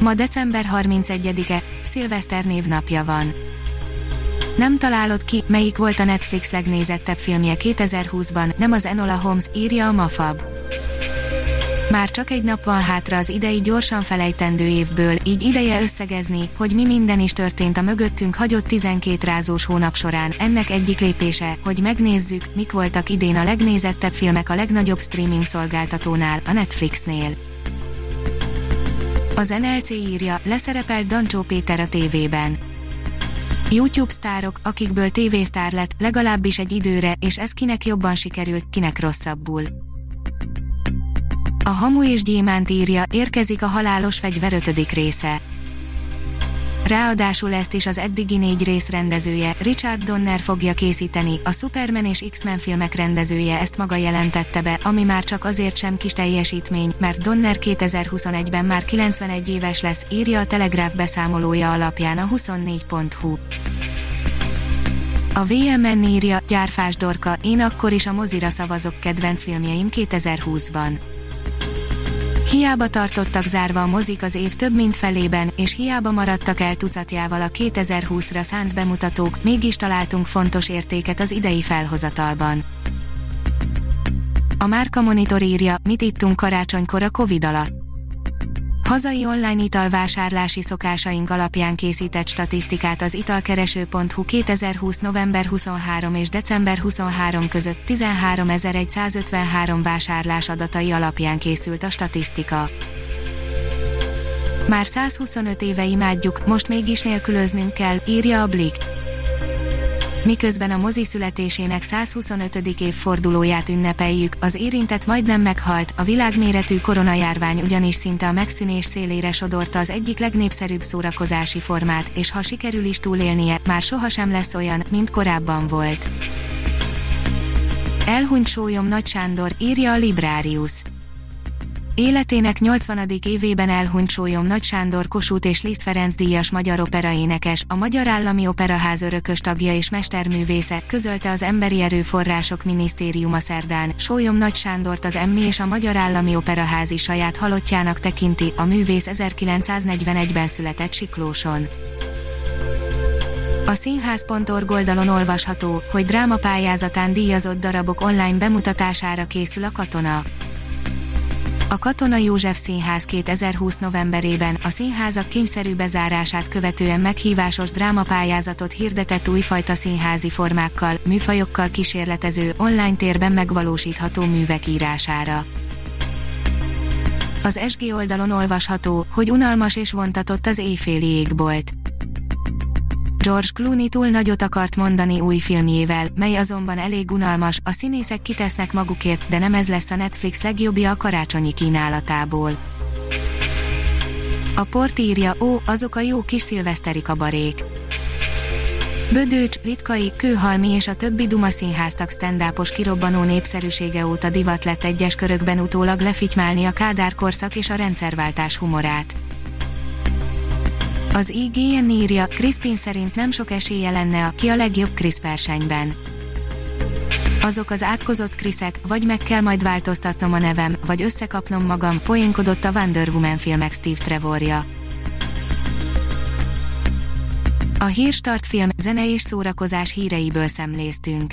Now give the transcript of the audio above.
Ma december 31-e, szilveszter névnapja van. Nem találod ki, melyik volt a Netflix legnézettebb filmje 2020-ban, nem az Enola Holmes, írja a Mafab. Már csak egy nap van hátra az idei gyorsan felejtendő évből, így ideje összegezni, hogy mi minden is történt a mögöttünk hagyott 12 rázós hónap során. Ennek egyik lépése, hogy megnézzük, mik voltak idén a legnézettebb filmek a legnagyobb streaming szolgáltatónál, a Netflixnél. Az NLC írja, leszerepelt Dancsó Péter a tévében. YouTube sztárok, akikből tévésztár lett, legalábbis egy időre, és ez kinek jobban sikerült, kinek rosszabbul. A Hamu és Gyémánt írja, érkezik a halálos fegyver ötödik része. Ráadásul ezt is az eddigi négy rész rendezője, Richard Donner fogja készíteni, a Superman és X-Men filmek rendezője ezt maga jelentette be, ami már csak azért sem kis teljesítmény, mert Donner 2021-ben már 91 éves lesz, írja a Telegraph beszámolója alapján a 24.hu. A VMN írja, Gyárfás Dorka, én akkor is a mozira szavazok kedvenc filmjeim 2020-ban. Hiába tartottak zárva a mozik az év több mint felében, és hiába maradtak el tucatjával a 2020-ra szánt bemutatók, mégis találtunk fontos értéket az idei felhozatalban. A Márka Monitor írja, mit ittunk karácsonykor a Covid alatt. Hazai online italvásárlási szokásaink alapján készített statisztikát az italkereső.hu 2020. november 23 és december 23 között 13.153 vásárlás adatai alapján készült a statisztika. Már 125 éve imádjuk, most mégis nélkülöznünk kell, írja a Blick miközben a mozi születésének 125. évfordulóját ünnepeljük, az érintett majdnem meghalt, a világméretű koronajárvány ugyanis szinte a megszűnés szélére sodorta az egyik legnépszerűbb szórakozási formát, és ha sikerül is túlélnie, már sohasem lesz olyan, mint korábban volt. Elhunyt sólyom Nagy Sándor, írja a Librarius. Életének 80. évében elhunyt sólyom Nagy Sándor Kossuth és Liszt Ferenc díjas magyar operaénekes, a Magyar Állami Operaház örökös tagja és mesterművésze, közölte az Emberi Erőforrások Minisztériuma szerdán. Sólyom Nagy Sándort az Emmi és a Magyar Állami Operaház is saját halottjának tekinti, a művész 1941-ben született Siklóson. A színház.org oldalon olvasható, hogy drámapályázatán díjazott darabok online bemutatására készül a katona. A Katona József Színház 2020 novemberében a színházak kényszerű bezárását követően meghívásos drámapályázatot hirdetett újfajta színházi formákkal, műfajokkal kísérletező, online térben megvalósítható művek írására. Az SG oldalon olvasható, hogy unalmas és vontatott az éjféli égbolt. George Clooney túl nagyot akart mondani új filmjével, mely azonban elég unalmas, a színészek kitesznek magukért, de nem ez lesz a Netflix legjobbja a karácsonyi kínálatából. A port írja, ó, azok a jó kis szilveszteri kabarék. Bödőcs, Litkai, Kőhalmi és a többi Duma színháztak stand kirobbanó népszerűsége óta divat lett egyes körökben utólag lefitymálni a Kádár korszak és a rendszerváltás humorát. Az IGN írja, Crispin szerint nem sok esélye lenne a ki a legjobb Chris versenyben. Azok az átkozott Kriszek, vagy meg kell majd változtatnom a nevem, vagy összekapnom magam, poénkodott a Wonder Woman filmek Steve Trevorja. A Hírstart film, zene és szórakozás híreiből szemléztünk.